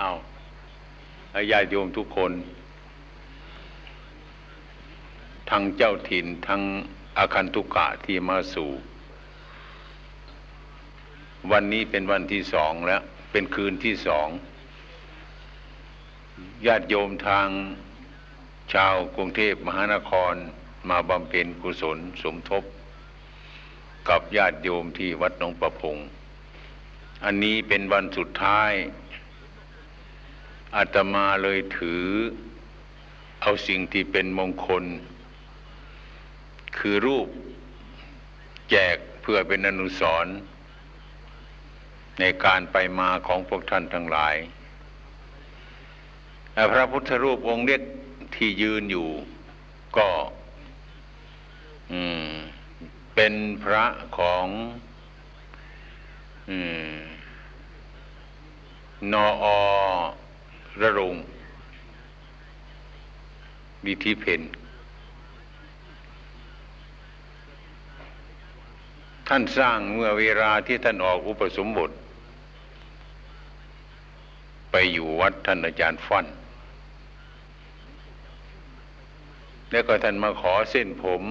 เอาญาติโยมทุกคน ทั้งเจ้าถิ่นทั้งอาคันตุกะที่มาสู่ วันนี้เป็นวันที่สองแล้ว เป็นคืนที่สอง ญาติโยมทางชาวกรุงเทพมหานครมาบำเพ็ญกุศลสมทบ กับญาติโยมที่วัดหนองประพง อันนี้เป็นวันสุดท้าย อาตมาเลยถือ เอาสิ่งที่เป็นมงคล คือรูปแจกเพื่อเป็นอนุสรณ์ในการไปมาของพวกท่านทั้งหลายพระพุทธรูปองค์เล็กที่ยืนอยู่ก็เป็นพระของนออ ระรงวิธีเพนท่านสร้างเมื่อเวลาที่ท่านออกอุปสมบท ไปอยู่วัดท่านอาจารย์ฟันแล้วก็ท่านมาขอเส้นผม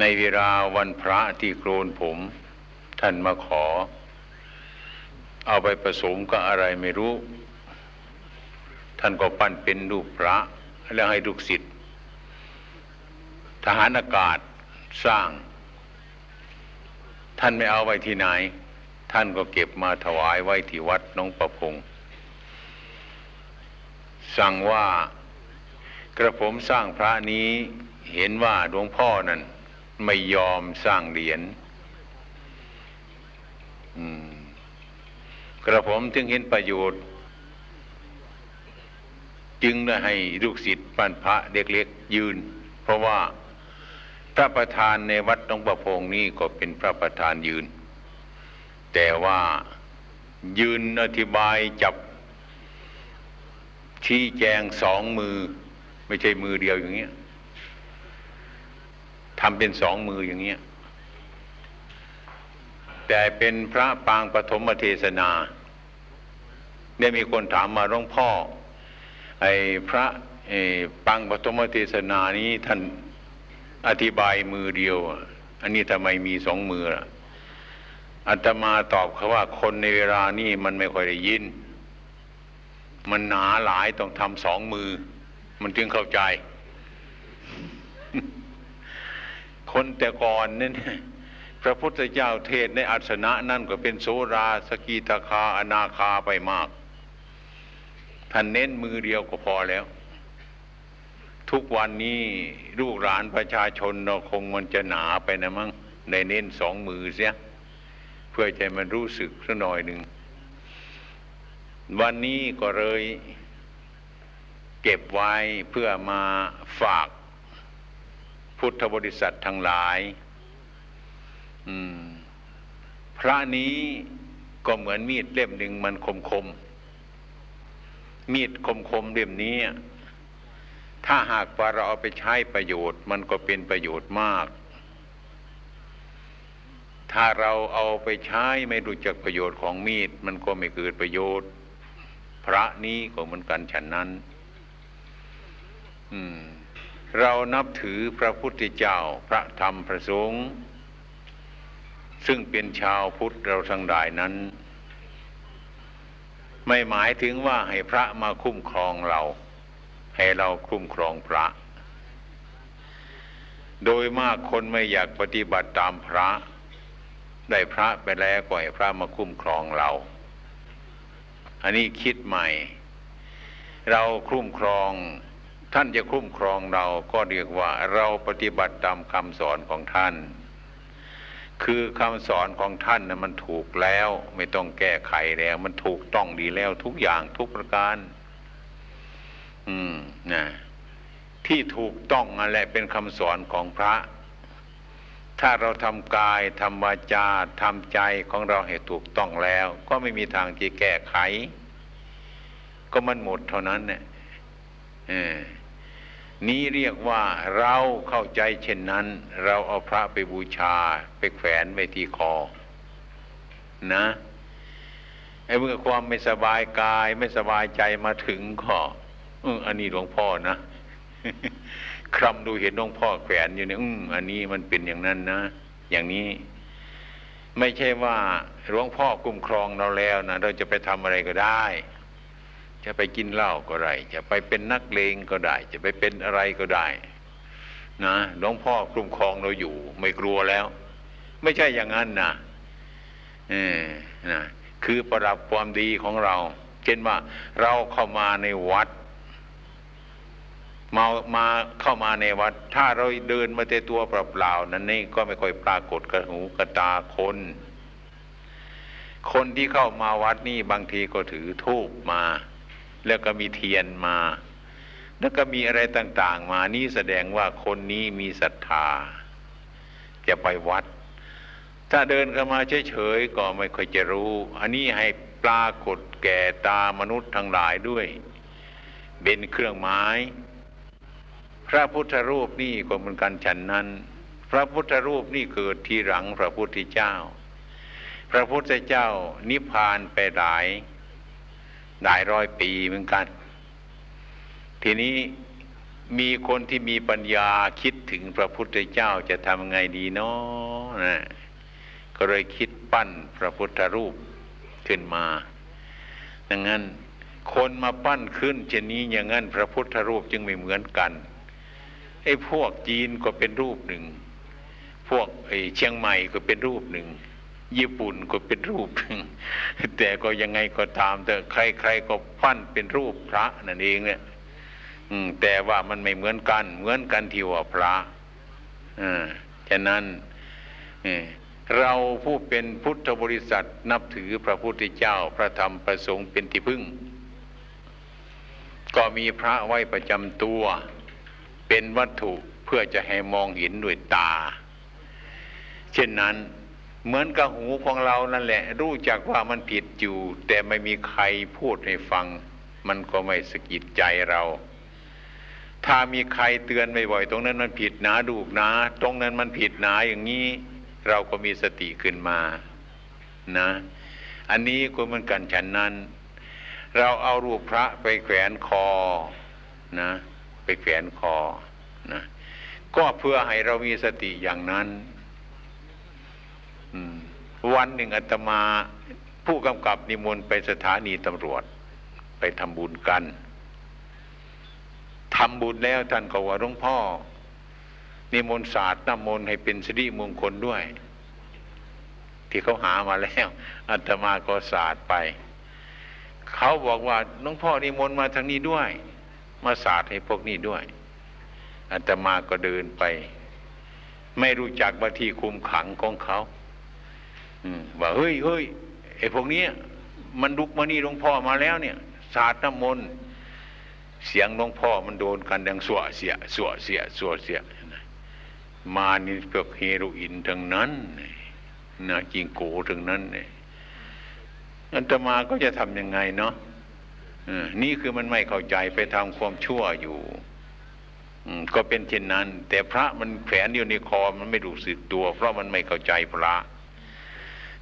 ในเวลาวันพระที่โกนผม ท่านมาขอ เอาไปผสมกับอะไรไม่รู้ ท่านก็ปั้นเป็นรูปพระ แล้วให้ลูกศิษย์ทหารอากาศสร้าง ท่านไม่เอาไว้ที่ไหน ท่านก็เก็บมาถวายไว้ที่วัดน้องประพงสั่งว่ากระผมสร้างพระนี้เห็นว่าหลวงพ่อนั้นไม่ยอมสร้างเหรียญ กระผมจึงเห็นประโยชน์ จึงได้ให้ลูกศิษย์ปันพระเด็กๆยืน เพราะว่าพระประธานในวัดตองประพงนี้ก็เป็นพระประธานยืน แต่ว่ายืนอธิบายจับชี้แจงสองมือ ไม่ใช่มือเดียวอย่างเงี้ยทำเป็นสองมืออย่างเงี้ย แต่เป็นพระปางปฐมเทศนาได้มีคนถามมาหลวงพ่อ ไอ้พระไอ้ปางปฐมเทศนานี้ท่านอธิบายมือเดียว อันนี้ทำไมมีสองมือล่ะอาตมาตอบเขาว่าคนในเวลานี้มันไม่ค่อยได้ยิน มันหนาหลายต้องทำสองมือ มันจึงเข้าใจ คนแต่ก่อนนี่ พระพุทธเจ้าเทศในอัศนะนั่นก็เป็นโสราสกีตาคาอนาคาไปมาก ท่านเน้นมือเดียวก็พอแล้ว ทุกวันนี้ลูกหลานประชาชนเราคงมันจะหนาไปนะมั้งในเน้นสองมือเสียเพื่อใจมันรู้สึกสักหน่อยหนึ่ง วันนี้ก็เลยเก็บไว้เพื่อมาฝากพุทธบริษัททั้งหลาย พระนี้ก็เหมือนมีดเล่มหนึ่งมันคมคม มีดคมคมเล่มนี้ ถ้าหากว่าเราเอาไปใช้ประโยชน์ มันก็เป็นประโยชน์มาก ถ้าเราเอาไปใช้ไม่รู้จักประโยชน์ของมีด มันก็ไม่เกิดประโยชน์ พระนี้ก็เหมือนกันฉันนั้นเรานับถือพระพุทธเจ้า พระธรรมพระสงฆ์ ซึ่งเป็นชาวพุทธเราทั้งหลายนั้น ไม่หมายถึงว่าให้พระมาคุ้มครองเรา ให้เราคุ้มครองพระ โดยมากคนไม่อยากปฏิบัติตามพระ ได้พระไปแล้วก็ให้พระมาคุ้มครองเรา อันนี้คิดใหม่ เราคุ้มครองท่านจะคุ้มครองเราก็เรียกว่าเราปฏิบัติตามคำสอนของท่าน คือคำสอนของท่านนะมันถูกแล้วไม่ต้องแก้ไขแล้ว มันถูกต้องดีแล้วทุกอย่างทุกประการ อืมนะที่ถูกต้องนั่นแหละเป็นคำสอนของพระ ถ้าเราทำกายทำวาจาทำใจของเราให้ถูกต้องแล้ว ก็ไม่มีทางที่แก้ไข ก็มันหมดเท่านั้นเนี่ย นี้เรียกว่าเราเข้าใจเช่นนั้น เราเอาพระไปบูชา ไปแขวนไว้ที่คอ นะไอ้เมื่อความไม่สบายกายไม่สบายใจมาถึงก็อออันนี้หลวงพ่อนะคลำดูเห็นหลวงพ่อแขวนอยู่เนี่ยอืมอันนี้มันเป็นอย่างนั้นนะอย่างนี้ ไม่ใช่ว่าหลวงพ่อคุ้มครองเราแล้วนะเราจะไปทำอะไรก็ได้ จะไปกินเหล้าก็ได้จะไปเป็นนักเลงก็ได้ จะไปเป็นอะไรก็ได้ นะหลวงพ่อคุ้มครองเราอยู่ ไม่กลัวแล้ว ไม่ใช่อย่างนั้นนะเออนะคือประดับความดีของเรา เช่นว่าเราเข้ามาในวัด มามาเข้ามาในวัด ถ้าเราเดินมาแต่ตัวเปล่าๆนั้นนี่ก็ไม่ค่อยปรากฏกระหูกระตาคนคนที่เข้ามาวัดนี่บางทีก็ถือทูบมา แล้วก็มีเทียนมา แล้วก็มีอะไรต่าง ๆ มานี่แสดงว่าคนนี้มีศรัทธา จะไปวัด ถ้าเดินเข้ามาเฉยๆก็ไม่ค่อยจะรู้ อันนี้ให้ปรากฏแก่ตามนุษย์ทั้งหลายด้วย เป็นเครื่องหมาย พระพุทธรูปนี่ก็เหมือนกันฉันนั้น พระพุทธรูปนี่เกิดทีหลังพระพุทธเจ้า พระพุทธเจ้านิพพานไปหลาย หลายร้อยปีเหมือนกัน ทีนี้มีคนที่มีปัญญาคิดถึงพระพุทธเจ้าจะทำไงดีเนาะนะก็เลยคิดปั้นพระพุทธรูปขึ้นมา ดังนั้นคนมาปั้นขึ้นเช่นนี้อย่างนั้นพระพุทธรูปจึงไม่เหมือนกันไอ้พวกจีนก็เป็นรูปหนึ่ง พวกไอ้เชียงใหม่ก็เป็นรูปหนึ่ง ญี่ปุ่นก็เป็นรูปหนึ่งแต่ก็ยังไงก็ตามแต่ใครๆก็ปั้นเป็นรูปพระนั่นเองเนี่ยแต่ว่ามันไม่เหมือนกัน เหมือนกันที่ว่าพระฉะนั้นเราผู้เป็นพุทธบริษัทนับถือพระพุทธเจ้าพระธรรมประสงค์เป็นที่พึ่ง ก็มีพระไว้ประจำตัว เป็นวัตถุเพื่อจะให้มองเห็นด้วยตา เช่นนั้น เหมือนกับหูของเรานั่นแหละ รู้จักว่ามันผิดอยู่ แต่ไม่มีใครพูดให้ฟัง มันก็ไม่สะกิดใจเรา ถ้ามีใครเตือนบ่อยๆตรงนั้นมันผิดนะดูกนะ ตรงนั้นมันผิดนะอย่างนี้ เราก็มีสติขึ้นมานะ อันนี้ก็เหมือนกันฉันนั้น เราเอารูปพระไปแขวนคอนะ ไปแขวนคอนะก็เพื่อให้เรามีสติอย่างนั้น วันหนึ่งอาตมาผู้กำกับนิมนต์ไปสถานีตำรวจ ไปทำบุญกันทำบุญแล้วท่านก็ว่าหลวงพ่อ นิมนต์ศาสตร์น้ำมนต์ให้เป็นสิริมงคลด้วย ที่เขาหามาแล้วอาตมาก็ศาสตร์ไป เขาบอกว่าหลวงพ่อนิมนต์มาทางนี้ด้วย มาสาดให้พวกนี้ด้วยอาตมาก็เดินไป ไม่รู้จักว่าที่คุมขังของเขา ว่าเฮ้ยเฮ้ยไอ้พวกนี้มันลุกมานี่หลวงพ่อมาแล้วเนี่ย สาดน้ำมนต์เสียงหลวงพ่อมันโดนกันดังสวเสียสวเสียสวเสียมานี่พวกเฮโรอีนทั้งนั้นนะจิงโกทั้งนั้นเนี่ยอันตมาก็จะทำยังไงเนาะนี่คือมันไม่เข้าใจไปทำความชั่วอยู่ก็เป็นเช่นนั้น แต่พระมันแขวนอยู่ในคอมันไม่รู้สึกตัว เพราะมันไม่เข้าใจพระ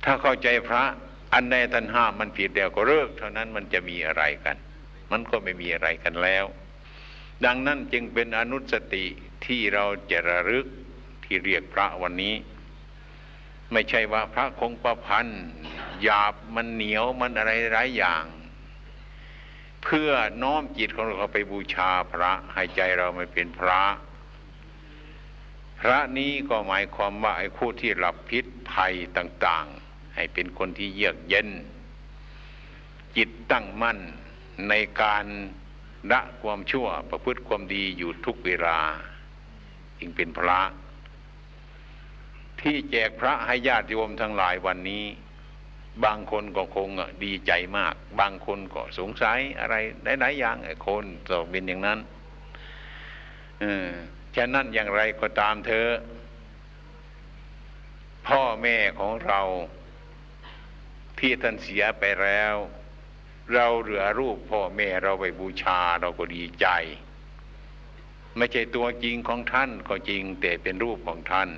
ถ้าเข้าใจพระอันใดท่านห้ามมันผิดแล้วก็เลิกเท่านั้นมันจะมีอะไรกัน มันก็ไม่มีอะไรกันแล้ว ดังนั้นจึงเป็นอนุสติที่เราจะระลึกที่เรียกพระวันนี้ ไม่ใช่ว่าพระคงประพันธ์หยาบมันเหนียวมันอะไรหลายอย่าง เพื่อน้อมจิตของเราไปบูชาพระให้ใจเราไม่เป็นพระ พระนี้ก็หมายความว่าไอ้ผู้ที่หลับพิษภัยต่าง ให้เป็นคนที่เยือกเย็น จิตตั้งมั่นในการละความชั่วประพฤติความดีอยู่ทุกเวลาจึงเป็นพระ ที่แจกพระให้ญาติโยมทั้งหลายวันนี้ บางคนก็คงดีใจมาก บางคนก็สงสัยอะไรหลายๆอย่างไอ้คนตกเป็นอย่างนั้นออฉะนั้นอย่างไรก็ตามเธอ พ่อแม่ของเรา ที่ท่านเสียไปแล้ว เราเหลือรูปพ่อแม่เราไปบูชาเราก็ดีใจ ไม่ใช่ตัวจริงของท่านก็จริงแต่เป็นรูปของท่าน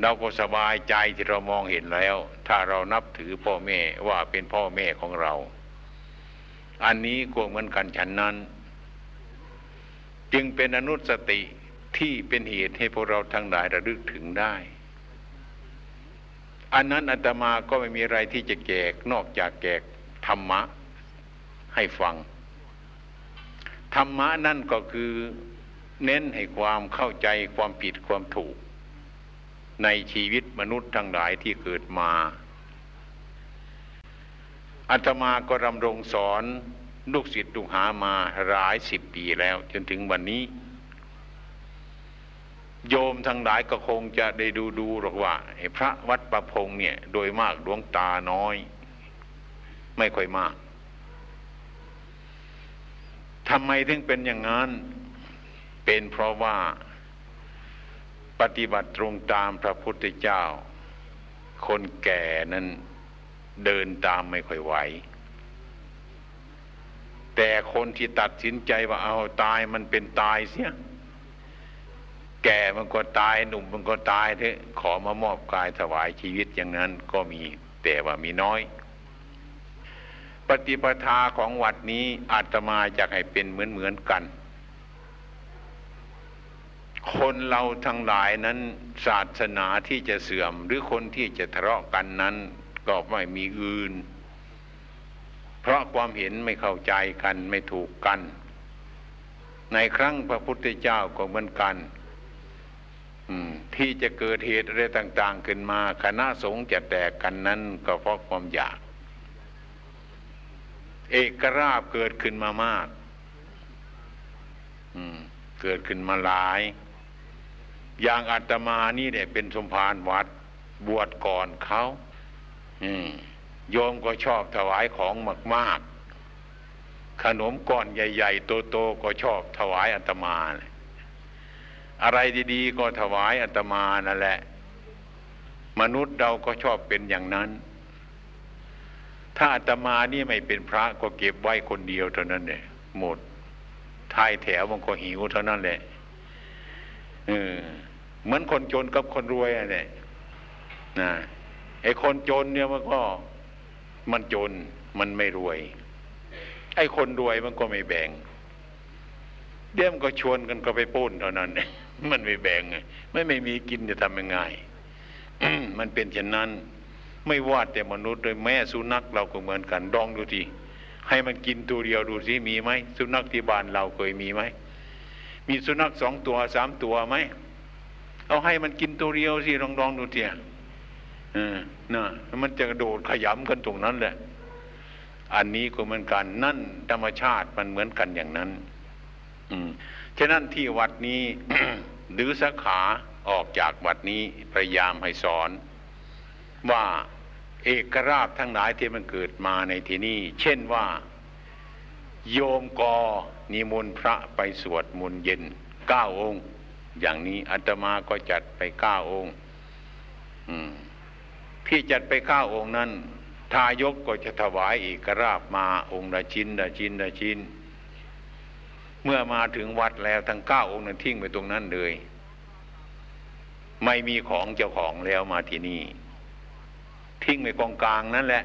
เราก็สบายใจที่เรามองเห็นแล้ว ถ้าเรานับถือพ่อแม่ว่าเป็นพ่อแม่ของเรา อันนี้ก็เหมือนกันฉันนั้น จึงเป็นอนุสติที่เป็นเหตุให้พวกเราทั้งหลายระลึกถึงได้ อันนั้นอาตมาก็ไม่มีอะไรที่จะแกกนอกจากแกกธรรมะให้ฟัง ธรรมะนั่นก็คือเน้นให้ความเข้าใจความผิดความถูก ในชีวิตมนุษย์ทั้งหลายที่เกิดมาอาตมาก็รำรงสอนลูกศิษย์ลูกหามาหลายสิบปีแล้วจนถึงวันนี้ โยมทั้งหลายก็คงจะได้ดูดูหรอกว่าพระวัดประพงเนี่ย โดยมากดวงตาน้อย ไม่ค่อยมากทำไมถึงเป็นอย่างนั้น เป็นเพราะว่าปฏิบัติตรงตามพระพุทธเจ้า คนแก่นั้นเดินตามไม่ค่อยไหว แต่คนที่ตัดสินใจว่าเอาตายมันเป็นตายเสีย แก่มันก็ตายหนุ่มมันก็ตายเถอะขอมามอบกายถวายชีวิตอย่างนั้นก็มีแต่ว่ามีน้อย ปฏิปทาของวัดนี้อาตมาจะให้เป็นเหมือนเหมือนกัน คนเราทั้งหลายนั้นศาสนาที่จะเสื่อมหรือคนที่จะทะเลาะกันนั้นก็ไม่มีอื่น เพราะความเห็นไม่เข้าใจกันไม่ถูกกัน ในครั้งพระพุทธเจ้าก็เหมือนกัน ที่จะเกิดเหตุอะไรต่าง ๆ ขึ้นมา คณะสงฆ์จะแตกกันนั้นก็เพราะความอยาก เอกราบเกิดขึ้นมามากเกิดขึ้นมาหลาย อย่างอาตมานี่เนี่ยเป็นสมภารวัดบวชก่อนเขาโยมก็ชอบถวายของมาก ๆ ขนมก้อนใหญ่ ๆ โตๆก็ชอบถวายอาตมา อะไรดีๆ ก็ถวายอาตมานั่นแหละ มนุษย์เราก็ชอบเป็นอย่างนั้น ถ้าอาตมานี่ไม่เป็นพระก็เก็บไว้คนเดียวเท่านั้นเนี่ยหมดทายแถวมันก็หิวเท่านั้นแหละเออเหมือนคนจนกับคนรวยอะเนี่ยนะไอ้คนจนเนี่ยมันก็มันจนมันไม่รวย ไอ้คนรวยมันก็ไม่แบ่งเดี๋ยวมันก็ชวนกันก็ไปปุ้นเท่านั้น มันไม่แบ่งไงไม่ไม่มีกินจะทำยังไงมันเป็นเช่นนั้น ไม่ว่าแต่มนุษย์เลยแม่สุนัขเราก็เหมือนกันดองดูทีให้มันกินตัวเดียวดูสิมีไหมสุนัขที่บ้านเราเคยมีไหมมีสุนัขสองตัวสามตัวไหมเอาให้มันกินตัวเดียวสิลองลองดูเถียเออนะมันจะกระโดดขยำกันตรงนั้นแหละ อันนี้ก็เหมือนกันนั่นธรรมชาติมันเหมือนกันอย่างนั้น อืม ฉะนั้นที่วัดนี้หรือสาขาออกจากวัดนี้พยายามให้สอน ว่าเอกราชทั้งหลายที่มันเกิดมาในที่นี้เช่นว่า โยมกอนิมนต์พระไปสวดมนต์เย็นเก้าองค์ อย่างนี้อาตมาก็จัดไปเก้าองค์ที่จัดไปเก้าองค์นั้น ทายกก็จะถวายเอกราชมาองค์ละชิ้นละชิ้นละชิ้น เมื่อมาถึงวัดแล้วทั้งเก้าองค์นั้นทิ้งไปตรงนั้นเลย ไม่มีของเจ้าของแล้วมาที่นี่ ทิ้งไปกองกลางนั่นแหละ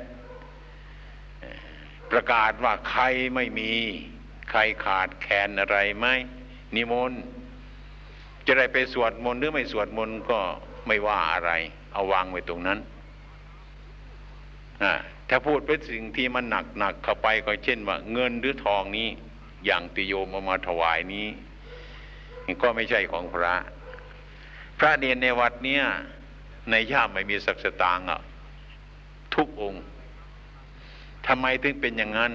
ประกาศว่าใครไม่มี ใครขาดแคลนอะไรไหมนิมนต์จะได้ไปสวดมนต์หรือไม่สวดมนต์ก็ไม่ว่าอะไร เอาวางไว้ตรงนั้นถ้าพูดเป็นสิ่งที่มันหนักหนักเข้าไปก็เช่นว่า เงินหรือทองนี้ อย่างติโยมเอามาถวายนี้ ก็ไม่ใช่ของพระ พระเนียนในวัดเนี้ยในย่ามไม่มีสักสตางค์อะ ทุกองค์ทำไมถึงเป็นอย่างนั้น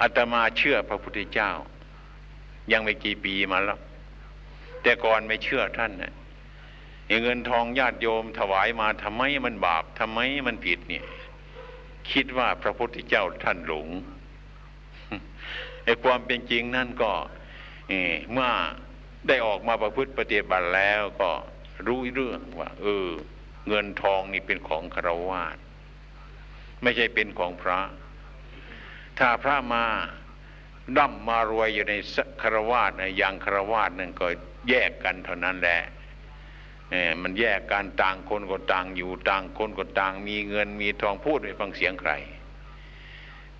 อาตมาเชื่อพระพุทธเจ้า ยังไม่กี่ปีมาแล้ว แต่ก่อนไม่เชื่อท่านนะเงินทองญาติโยมถวายมาทำไมมันบาปทำไมมันผิดเนี่ย คิดว่าพระพุทธเจ้าท่านหลง ไอความเป็นจริงนั่นก็เมื่อได้ออกมาประพฤติปฏิบัติแล้วก็รู้เรื่องว่า เออ เงินทองนี่เป็นของคารวาสไม่ใช่เป็นของพระ ถ้าพระมาดั้มมารวยอยู่ในคารวาสนะอย่างคารวาสนั่นก็แยกกันเท่านั้นแหละเออมันแยกการต่างคนก็ต่างอยู่ต่างคนก็ต่าง มีเงินมีทองพูดไม่ฟังเสียงใคร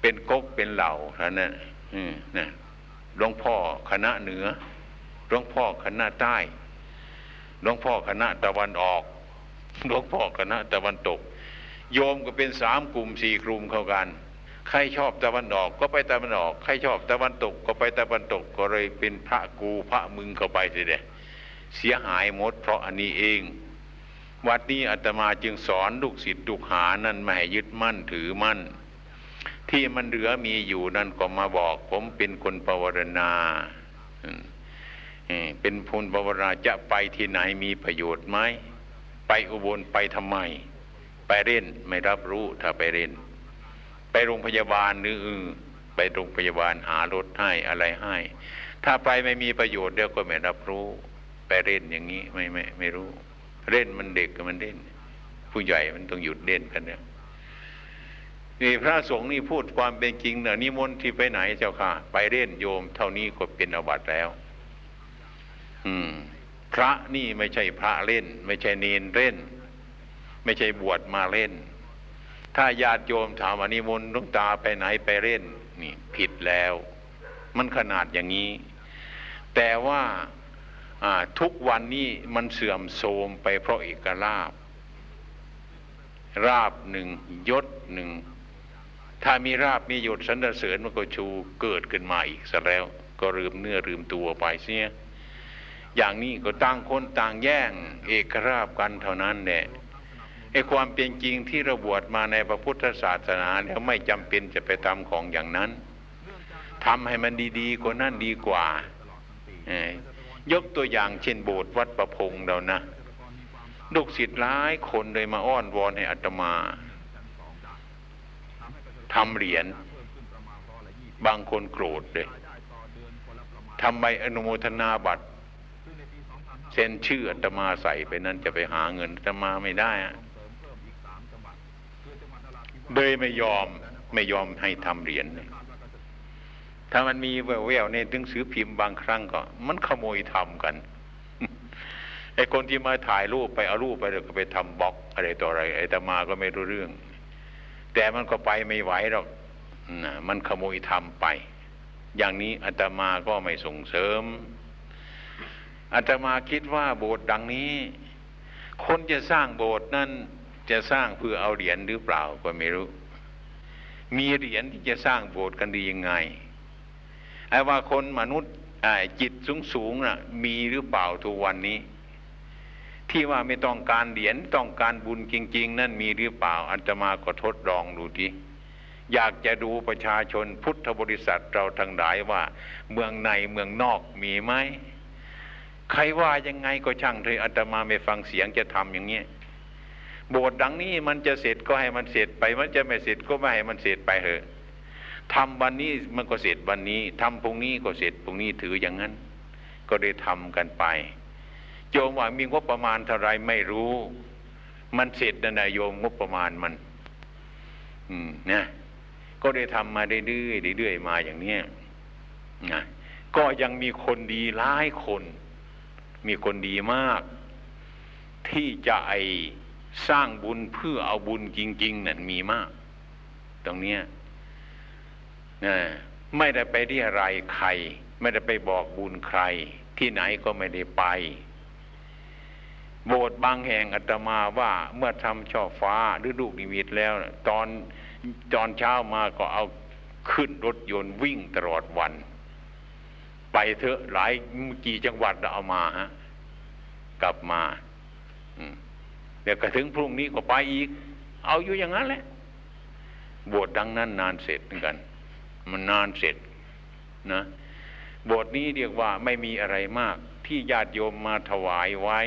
เป็นก๊กเป็นเหล่าท่านนั้ นอืมนะหลวงพ่อคณะเหนือหลวงพ่อคณะใต้หลวงพ่อคณะตะวันออกหลวงพ่อคณะตะวันตก โยมก็เป็นสามกลุ่มสี่กลุ่มเข้ากัน ใครชอบตะวันออกก็ไปตะวันออก ใครชอบตะวันตกก็ไปตะวันตกก็เลยเป็นพระกูพระมึงเข้าไปสิเดเสียหายหมดเพราะอันนี้เอง วัดนี้อาตมาจึงสอนลูกศิษย์ลูกหานั่นไม่ให้ยึดมั่นถือมั่น ที่มันเหลือมีอยู่นั่นก็มาบอก ผมเป็นคนปวารณาเป็นพลปวารณาจะไปที่ไหนมีประโยชน์ไหมไปอุบลไปทำไม ไปเล่นไม่รับรู้ถ้าไปเล่น ไปโรงพยาบาลหรือไปโรงพยาบาลหารถให้อะไรให้ ถ้าไปไม่มีประโยชน์เดี๋ยวก็ไม่รับรู้ ไปเล่นอย่างนี้ไม่ไม่ไม่รู้ เล่นมันเด็กกับมันเล่น ผู้ใหญ่มันต้องหยุดเล่นกันเนี่ย นี่พระสงฆ์นี่พูดความเป็นจริงเนอะนิมนต์ที่ไปไหนเจ้าค่ะ ไปเล่นโยม เท่านี้ก็เป็นอวัตแล้ว อืม พระนี่ไม่ใช่พระเล่น ไม่ใช่เนนเล่น ไม่ใช่บวชมาเล่น ถ้าญาติโยมถามว่านิมนต์ลุงตาไปไหนไปเล่น นี่ ผิดแล้ว มันขนาดอย่างนี้ แต่ว่าทุกวันนี้มันเสื่อมโทรมไปเพราะเอกลาบราบหนึ่งยศหนึ่ง ถ้ามีราบมีหยศสรรเสริญมันก็ชูเกิดขึ้นมาอีกซะแล้ว ก็ลืมเนื้อลืมตัวไปเสียอย่างนี้ก็ต่างคนต่างแย่งเอกราบกันเท่านั้นแหละไอ้ความเป็นจริงที่ระบวดมาในพระพุทธศาสนาแล้วไม่จำเป็นจะไปทำของอย่างนั้นทำให้มันดีๆกว่านั้นดีกว่ายกตัวอย่างเช่นโบสถ์วัดประพงเรานะลูกศิษย์หลายคนเลยมาอ้อนวอนให้อัตมา ทำเหรียญบางคนโกรธเลยทำไมอนุโมทนาบัตรเซ็นชื่ออัตมาใส่ไปนั้นจะไปหาเงินอัตมาไม่ได้อะเลยไม่ยอมไม่ยอมให้ทำเหรียญถ้ามันมีแววๆในหนังสือพิมพ์บางครั้งก็ มันขโมยทำกันไอ้คนที่มาถ่ายรูปไปเอารูปไปแล้วก็ไปทำบล็อกอะไรต่ออะไรไอ้ตมาก็ไม่รู้เรื่อง แต่มันก็ไปไม่ไหวหรอกนะมันขโมยทำไป อย่างนี้อาตมาก็ไม่ส่งเสริมอาตมาคิดว่าโบสถ์ดังนี้ คนจะสร้างโบสถ์นั้นจะสร้างเพื่อเอาเหรียญหรือเปล่าก็ไม่รู้ มีเหรียญที่จะสร้างโบสถ์กันดียังไงไอ้ว่าคนมนุษย์จิตสูงสูงนะ่ะ มีหรือเปล่าทุกวันนี้ ที่ว่าไม่ต้องการเหรียญต้องการบุญจริง ๆ นั่นมีหรือเปล่าอันตมาก็ทดลองดูทีอยากจะดูประชาชนพุทธบริษัทเราทั้งหลายว่า เมืองในเมืองนอกมีไหมใครว่ายังไงก็ช่างเถอะอาตมาไม่ฟังเสียงจะทำอย่างเงี้ยโบสถ์ดังนี้มันจะเสร็จก็ให้มันเสร็จไป มันจะไม่เสร็จก็ไม่ให้มันเสร็จไปเถอะทำวันนี้มันก็เสร็จวันนี้ทำพรุ่งนี้ก็เสร็จพรุ่งนี้ถืออย่างนั้น ก็ได้ทำกันไป โยมว่ามีงบประมาณเท่าไรไม่รู้ มันเสร็จนะนายโยมงบประมาณมัน อืมนะก็ได้ทำมาเรื่อยๆเรื่อยๆมาอย่างเนี้ยนะก็ยังมีคนดีหลายคน มีคนดีมาก ที่จะไอสร้างบุญเพื่อเอาบุญจริง ๆนั่นมีมาก ตรงเนี้ยนะไม่ได้ไปที่อะไรใคร ไม่ได้ไปบอกบุญใคร ที่ไหนก็ไม่ได้ไป โบสถ์บางแห่งอาตมาว่าเมื่อทำช่อฟ้าหรือลูกนิมิตแล้ว ตอนตอนเช้ามาก็เอาขึ้นรถยนต์วิ่งตลอดวัน ไปเถอะหลายกี่จังหวัดเอามาฮะกลับมาเดี๋ยวก็ถึงพรุ่งนี้ก็ไปอีก เอาอยู่อย่างนั้นแหละบวชดังนั้นนานเสร็จเหมือนกัน มันนานเสร็จนะบทนี้เรียกว่าไม่มีอะไรมากที่ญาติโยมมาถวายไว้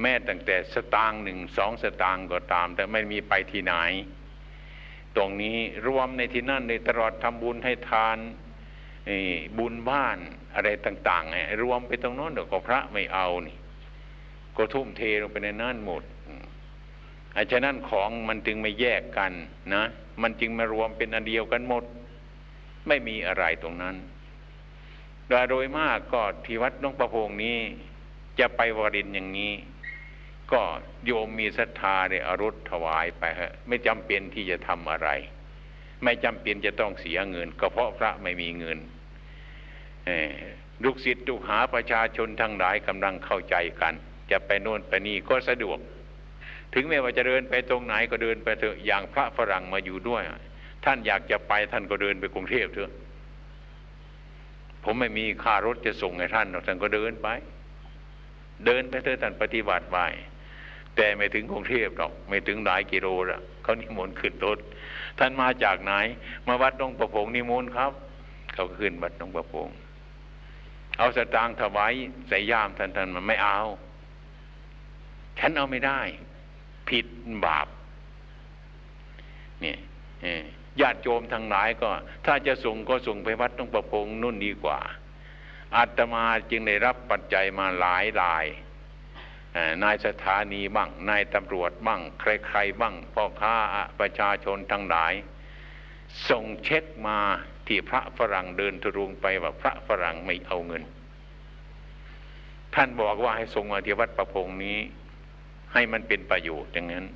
แม้ตั้งแต่สตางค์หนึ่งสองสตางค์ก็ตาม แต่ไม่มีไปที่ไหน ตรงนี้รวมในที่นั่นในตลอดทำบุญให้ทานบุญบ้านอะไรต่างๆรวมไปตรงโน้นเดี๋ยวก็พระไม่เอานี่ ก็ทุ่มเทลงไปในนั้นหมดอาฉะนั้นของมันจึงไม่แยกกันนะ มันจึงมารวมเป็นอันเดียวกันหมด ไม่มีอะไรตรงนั้นโดยมากก็ที่วัดน้องประพงนี้ จะไปวรินอย่างนี้ ก็โยมมีศรัทธาเนี่ยอารถถวายไปฮะไม่จำเป็นที่จะทำอะไร ไม่จำเป็นจะต้องเสียเงิน ก็เพราะพระไม่มีเงินลูกศิษย์ลูกหาประชาชนทั้งหลายกำลังเข้าใจกัน จะไปโน่นไปนี่ก็สะดวก ถึงแม้ว่าจะเดินไปตรงไหนก็เดินไปเถอะอย่างพระฝรั่งมาอยู่ด้วย ท่านอยากจะไปท่านก็เดินไปกรุงเทพเถอะ ผมไม่มีค่ารถจะส่งให้ท่านท่านก็เดินไป เดินไปเถอะท่านปฏิบัติไป แต่ไม่ถึงกรุงเทพหรอก ไม่ถึงหลายกิโลละเขานิมนต์ขึ้นรถ ท่านมาจากไหน มาวัดตรงประพงนิมนต์ครับ เขาขึ้นวัดตรงประพงเอาสตางค์ถวายใส่ย่ามท่านท่านมันไม่เอา ฉันเอาไม่ได้ ผิดบาปเนี่ยญาติโยมทั้งหลายก็ ถ้าจะส่งก็ส่งไปวัดต้องประพงนู่นดีกว่าอาตมาจึงได้รับปัจจัยมาหลายราย นายสถานีบ้าง นายตำรวจบ้าง ใครๆบ้างพ่อค้าประชาชนทั้งหลาย ส่งเช็คมาที่พระฝรั่งเดินทรุงไปว่าพระฝรั่งไม่เอาเงิน ท่านบอกว่าให้ส่งมาที่วัดประพงนี้ ให้มันเป็นประโยชน์อย่างนั้น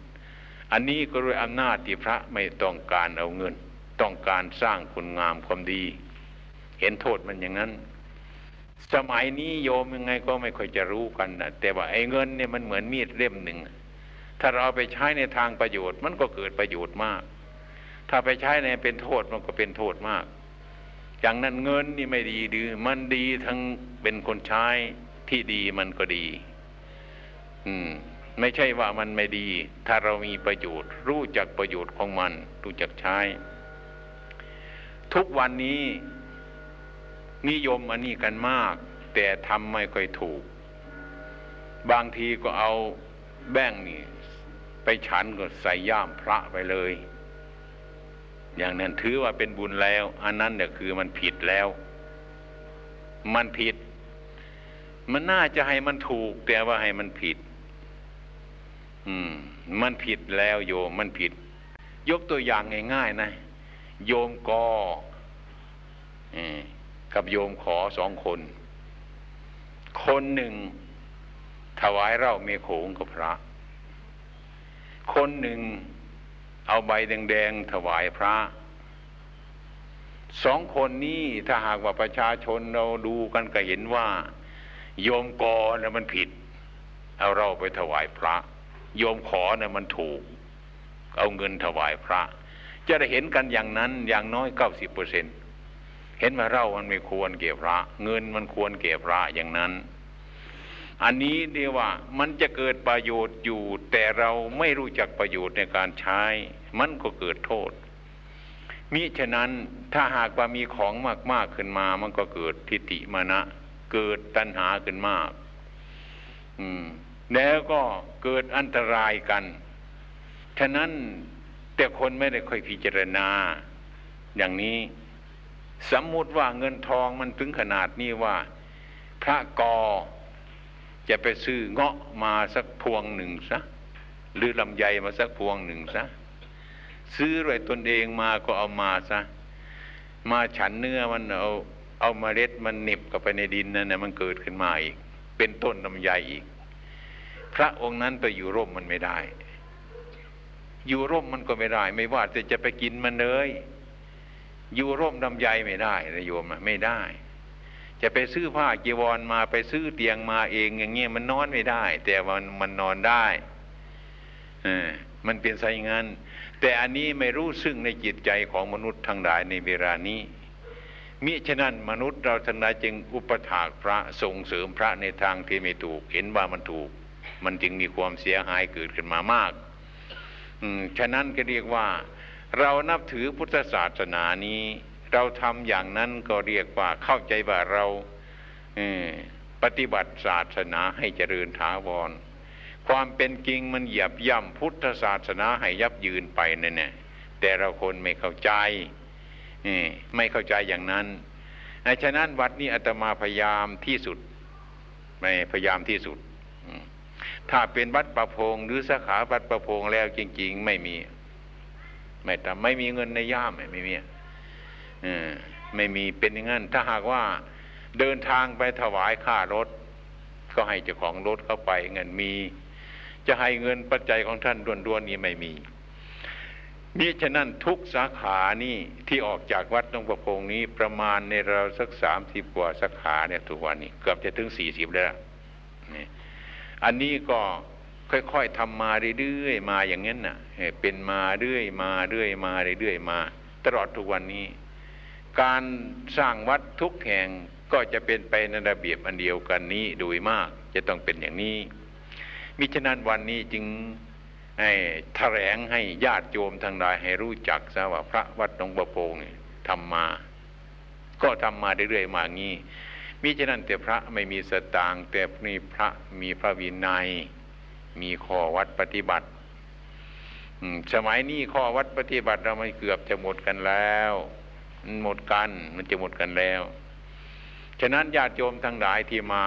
อันนี้ก็ด้วยอำนาจที่พระไม่ต้องการเอาเงิน ต้องการสร้างคุณงามความดี เห็นโทษมันอย่างนั้น สมัยนี้โยมยังไงก็ไม่ค่อยจะรู้กันนะแต่ว่าไอ้เงินเนี่ยมันเหมือนมีดเล่มหนึ่ง ถ้าเราไปใช้ในทางประโยชน์ มันก็เกิดประโยชน์มาก ถ้าไปใช้ในเป็นโทษมันก็เป็นโทษมาก อย่างนั้นเงินนี่ไม่ดีดือมันดีทั้งเป็นคนใช้ที่ดีมันก็ดี อืม ไม่ใช่ว่ามันไม่ดี ถ้าเรามีประโยชน์ รู้จักประโยชน์ของมัน รู้จักใช้ ทุกวันนี้ นิยมอันนี้กันมาก แต่ทำไม่ค่อยถูก บางทีก็เอาแบ่งนี่ ไปฉันก็ใส่ย่ามพระไปเลย อย่างนั้นถือว่าเป็นบุญแล้ว อันนั้นเนี่ยคือมันผิดแล้ว มันผิด มันน่าจะให้มันถูก แต่ว่าให้มันผิด อืม มันผิดแล้วโยมมันผิด ยกตัวอย่างง่ายๆนะ โยมกอ กับโยมขอสองคน คนหนึ่งถวายเหล่าเมโขงกับพระ คนหนึ่งเอาใบแดงๆถวายพระสองคนนี้ถ้าหากว่าประชาชนเราดูกันก็เห็นว่า โยมกอนะมันผิด เอาเราไปถวายพระ โยมขอนะมันถูก เอาเงินถวายพระ จะได้เห็นกันอย่างนั้นอย่างน้อยเก้าสิบเปอร์เซ็นต์ เห็นว่าเรามันไม่ควรเก็บระ เงินมันควรเก็บระอย่างนั้น อันนี้เดียว่ามันจะเกิดประโยชน์อยู่ แต่เราไม่รู้จักประโยชน์ในการใช้ มันก็เกิดโทษมิฉะนั้นถ้าหากว่ามีของมาก ๆ ขึ้นมา มันก็เกิดทิฏฐิมานะ เกิดตัณหาขึ้นมาก อืม แล้วก็เกิดอันตรายกัน ฉะนั้นแต่คนไม่ได้ค่อยพิจารณา อย่างนี้ สมมุติว่าเงินทองมันถึงขนาดนี้ว่า พระกอจะไปซื้อเงาะมาสักพวงหนึ่งซะหรือลำไยมาสักพวงหนึ่งซะซื้อด้วยตนเองมาก็เอามาซะมาฉันเนื้อมันเอาเอามาเล็ดมันเน็บกับไปในดินนั่นนะมันเกิดขึ้นมาอีก เป็นต้นลำไยอีก พระองค์นั้นไปอยู่ร่มมันไม่ได้ อยู่ร่มมันก็ไม่ได้ ไม่ว่าจะจะไปกินมันเลย อยู่ร่มดำใยไม่ได้นะโยมไม่ได้ จะไปซื้อผ้าจีวรมาไปซื้อเตียงมาเองอย่างเงี้ยมันนอนไม่ได้ แต่มันมันนอนได้เออมันเป็นไซงั้นแต่อันนี้ไม่รู้ซึ่งในจิตใจของมนุษย์ทั้งหลายในเวลานี้มิฉะนั้นมนุษย์เราทั้งหลายจึงอุปถากพระส่งเสริมพระในทางที่ไม่ถูก เห็นว่ามันถูก มันจึงมีความเสียหายเกิดขึ้นมามาก อืมฉะนั้นก็เรียกว่า เรานับถือพุทธศาสนานี้ เราทำอย่างนั้นก็เรียกว่าเข้าใจว่าเราปฏิบัติศาสนาให้เจริญถาวร ความเป็นจริงมันเหยียบย่ำพุทธศาสนาให้ยับยืนไปนั่นแหละแต่เราคนไม่เข้าใจไม่เข้าใจอย่างนั้นฉะนั้นวัดนี้อาตมาพยายามที่สุดไม่พยายามที่สุด ถ้าเป็นวัดประพงหรือสาขาวัดประพงแล้วจริง ๆ ไม่มี ไม่ทำไม่มีเงินในย่ามไม่มีไม่มีเป็นอย่างนั้น ถ้าหากว่าเดินทางไปถวายค่ารถ ก็ให้เจ้าของรถเข้าไป เงินมี จะให้เงินปัจจัยของท่านด้วนๆนี้ไม่มีมิฉะนั้นทุกสาขานี่ที่ออกจากวัดตรงประพงนี้ประมาณในเราสักสามสิบกว่าสาขาเนี่ยทุกวันนี้เกือบจะถึงสี่สิบแล้วนี่อันนี้ก็ ค่อยๆทำมาเรื่อยๆมาอย่างนั้นน่ะเป็นมาเรื่อยมาเรื่อยมาเรื่อยมา ตลอดทุกวันนี้ การสร้างวัดทุกแห่งก็จะเป็นไปในระเบียบอันเดียวกันนี้โดยมากจะต้องเป็นอย่างนี้ มิฉะนั้นวันนี้จึงให้แถลงให้ญาติโยมทางใดให้รู้จักซะว่าพระวัดหนองบัวโพงทำมา ก็ทำมาเรื่อยๆมางี้มิฉะนั้นแต่พระไม่มีสตางค์แต่นี่พระมีพระวินัย มีข้อวัดปฏิบัติสมัยนี้ข้อวัดปฏิบัติเราไม่เกือบจะหมดกันแล้วมันหมดกันมันจะหมดกันแล้ว ฉะนั้นญาติโยมทั้งหลายที่มา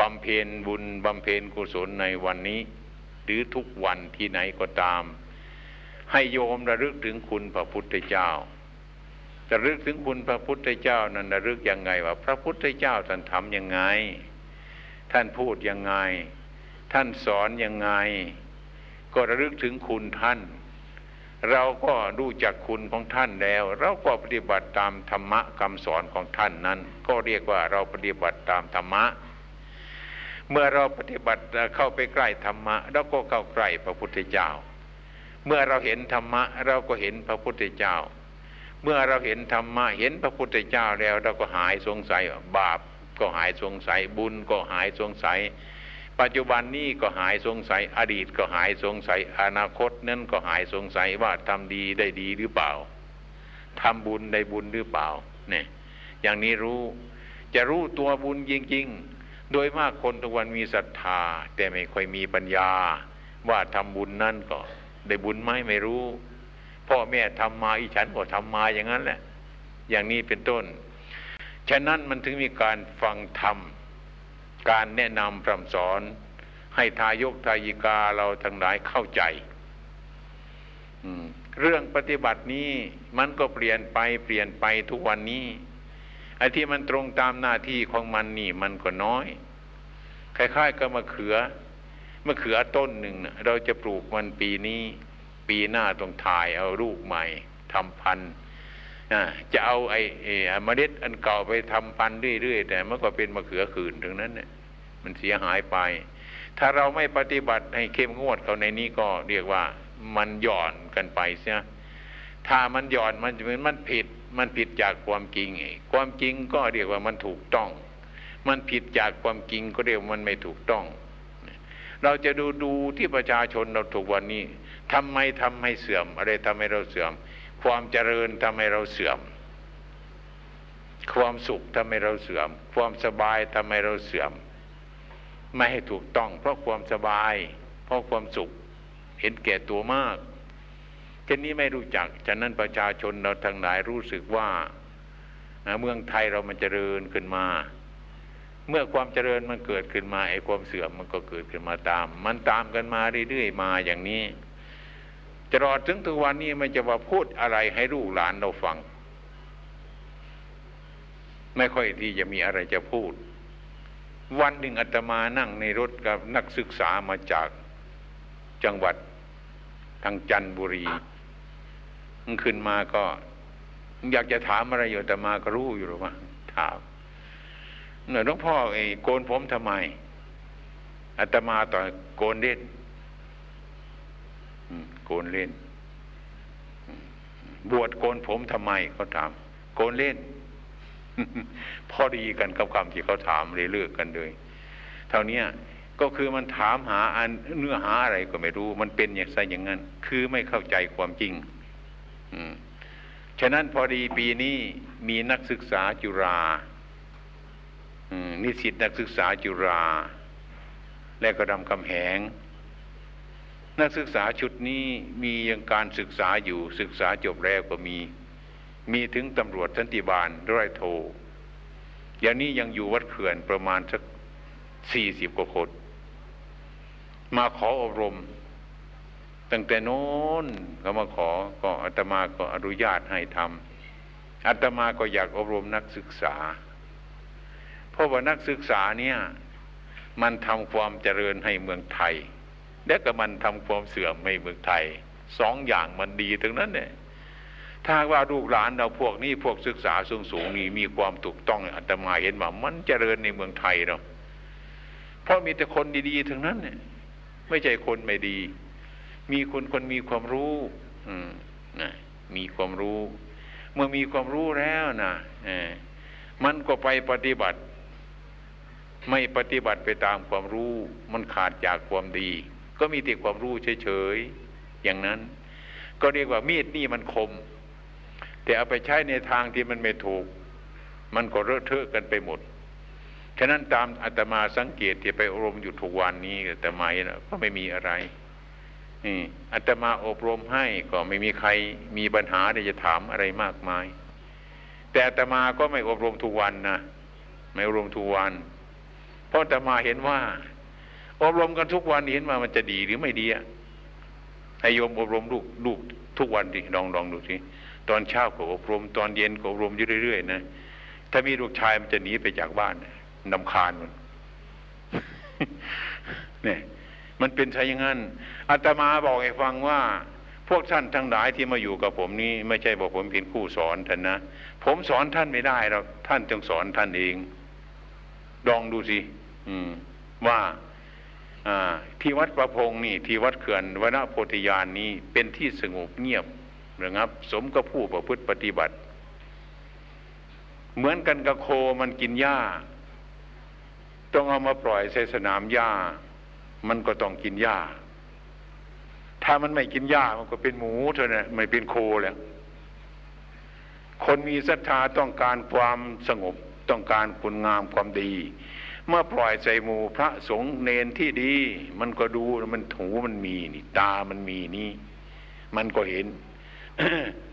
บำเพ็ญบุญบำเพ็ญกุศลในวันนี้ หรือทุกวันที่ไหนก็ตาม ให้โยมระลึกถึงคุณพระพุทธเจ้าจะลึกถึงคุณพระพุทธเจ้านั้นระลึกยังไงว่า พระพุทธเจ้าท่านทำยังไง ท่านพูดยังไง ท่านสอนยังไง ก็ระลึกถึงคุณท่าน เราก็รู้จักคุณของท่านแล้ว เราก็ปฏิบัติตามธรรมะคำสอนของท่านนั้น ก็เรียกว่าเราปฏิบัติตามธรรมะ เมื่อเราปฏิบัติเข้าไปใกล้ธรรมะเราก็เข้าใกล้พระพุทธเจ้า เมื่อเราเห็นธรรมะเราก็เห็นพระพุทธเจ้า เมื่อเราเห็นธรรมะเห็นพระพุทธเจ้าแล้ว เราก็หายสงสัยบาปก็หายสงสัยบุญก็หายสงสัย ปัจจุบันนี้ก็หายสงสัยอดีตก็หายสงสัยอนาคตนั้นก็หายสงสัยว่าทำดีได้ดีหรือเปล่าทำบุญได้บุญหรือเปล่าเนี่ยอย่างนี้รู้จะรู้ตัวบุญจริง ๆ โดยมากคนทุกวันมีศรัทธา แต่ไม่ค่อยมีปัญญา ว่าทำบุญนั่นก็ได้บุญไหมไม่รู้พ่อแม่ทำมาอีฉันก็ทำมาอย่างนั้นแหละ อย่างนี้เป็นต้น ฉะนั้นมันถึงมีการฟังธรรม การแนะนำพร่ำสอน ให้ทายกทายิกาเราทั้งหลายเข้าใจเรื่องปฏิบัตินี้มันก็เปลี่ยนไปเปลี่ยนไปทุกวันนี้ไอ้ที่มันตรงตามหน้าที่ของมันนี่มันก็น้อย คล้ายๆกับมะเขือมะเขือต้นหนึ่งนะเราจะปลูกมันปีนี้ ปีหน้าต้องถ่ายเอาลูกใหม่ทำพันธุ์ จะเอาไอ้เมล็ดอันเก่าไปทำพันธุ์เรื่อยๆแต่มันก็เป็นมะเขือขื่นถึงนั้นเนี่ยมันเสียหายไป ถ้าเราไม่ปฏิบัติให้เข้มงวดเขาในนี้ก็เรียกว่ามันหย่อนกันไปเสียถ้ามันหย่อนมันจะเป็นมันผิด มันผิดจากความจริงความจริงก็เรียกว่ามันถูกต้อง มันผิดจากความจริงก็เรียกว่ามันไม่ถูกต้อง เราจะดูดูที่ประชาชนเราถูกวันนี้ทำไมทำให้เสื่อมอะไรทำให้เราเสื่อม ความเจริญทำให้เราเสื่อม ความสุขทำให้เราเสื่อม ความสบายทำให้เราเสื่อม ไม่ให้ถูกต้อง เพราะความสบาย เพราะความสุข เห็นแก่ตัวมากเช่นนี้ไม่รู้จัก ฉะนั้นประชาชนเราทั้งหลายรู้สึกว่าเมืองไทยเรามันเจริญขึ้นมา เมื่อความเจริญมันเกิดขึ้นมาไอ้ความเสื่อมมันก็เกิดขึ้นมาตาม มันตามกันมาเรื่อยๆมาอย่างนี้ ตลอดถึงทุกวันนี้มันจะว่าพูดอะไรให้ลูกหลานเราฟัง ไม่ค่อยที่จะมีอะไรจะพูด วันหนึ่งอาตมานั่งในรถกับนักศึกษามาจากจังหวัดทางจันบุรีมันขึ้นมาก็ อยากจะถามอะไรอยู่แต่มาก็รู้อยู่หรือว่าถามเนี่ยหลวงพ่อไอ้โกนผมทำไมอาตมาต่อโกนเล่น โกนเล่น บวชโกนผมทำไมเขาถาม โกนเล่น พอดีกันกับคำที่เขาถามเลยเลือกกันเลย เท่านี้ก็คือมันถามหาอันเนื้อหาอะไรก็ไม่รู้ มันเป็นอย่างไรอย่างนั้น คือไม่เข้าใจความจริงฉะนั้นพอดีปีนี้มีนักศึกษาจุฬานิสิตนักศึกษาจุฬาและก็ดำคำแหง นักศึกษาชุดนี้มียังการศึกษาอยู่ศึกษาจบแล้วก็มี มีถึงตำรวจสันติบาลร้อยโทอย่างนี้ยังอยู่วัดเขื่อนประมาณสักสี่สิบกว่าคน มาขออบรม ตั้งแต่โน้นเขามาขอก็อาตมาก็อนุญาตให้ทำอาตมาก็อยากอบรมนักศึกษา เพราะว่านักศึกษาเนี่ย มันทำความเจริญให้เมืองไทย แล้วก็มันทำความเสื่อมในเมืองไทยสองอย่างมันดีทั้งนั้นเนี่ยถ้าว่าลูกหลานเราพวกนี้พวกศึกษาสูงสูงนี่มีความถูกต้องอาตมาเห็นว่ามันเจริญในเมืองไทยเราเพราะมีแต่คนดีๆทั้งนั้นเนี่ยไม่ใช่คนไม่ดี มีคนคนมีความรู้อืมนะมีความรู้ เมื่อมีความรู้แล้วนะมันก็ไปปฏิบัติ ไม่ปฏิบัติไปตามความรู้ มันขาดจากความดี ก็มีแต่ความรู้เฉยๆอย่างนั้น ก็เรียกว่ามีดนี่มันคม แต่เอาไปใช้ในทางที่มันไม่ถูก มันก็เลอะเทอะกันไปหมดฉะนั้นตามอาตมาสังเกตที่ไปอบรมอยู่ทุกวันนี้แต่ไม่นะก็ไม่มีอะไรนี่อาตมาอบรมให้ก็ไม่มีใครมีปัญหาที่จะถามอะไรมากมาย แต่อาตมาก็ไม่อบรมทุกวันนะไม่อบรมทุกวัน เพราะอาตมาเห็นว่า อบรมกันทุกวันเห็นว่ามันจะดีหรือไม่ดีอะให้โยมอบรมลูกลูกทุกวันดิลองลองดูสิตอนเช้าก็อบรม ตอนเย็นก็อบรมอยู่เรื่อยๆนะถ้ามีลูกชายมันจะหนีไปจากบ้านนำคาญมันเนี่ยมันเป็นใช่ยังงั้นอาตมาบอกให้ฟังว่า พวกท่านทั้งหลายที่มาอยู่กับผมนี้ไม่ใช่บอกผมเป็นผู้สอนท่านนะผมสอนท่านไม่ได้หรอกท่านต้องสอนท่านเองลองดูสิว่า ที่วัดประพงนี่ที่วัดเขื่อนวนโพธิญาณนี้เป็นที่สงบเงียบนะครับ สมกับผู้ประพฤติปฏิบัติ เหมือนกันกับโคมันกินหญ้า ต้องเอามาปล่อยใส่สนามหญ้า มันก็ต้องกินหญ้า ถ้ามันไม่กินหญ้ามันก็เป็นหมูเท่านั้นไม่เป็นโคแล้วคนมีศรัทธาต้องการความสงบต้องการคุณงามความดี เมื่อปล่อยใส่หมูพระสงฆ์เนนที่ดี มันก็ดูมันหูมันมีนี่ ตามันมีนี่ มันก็เห็น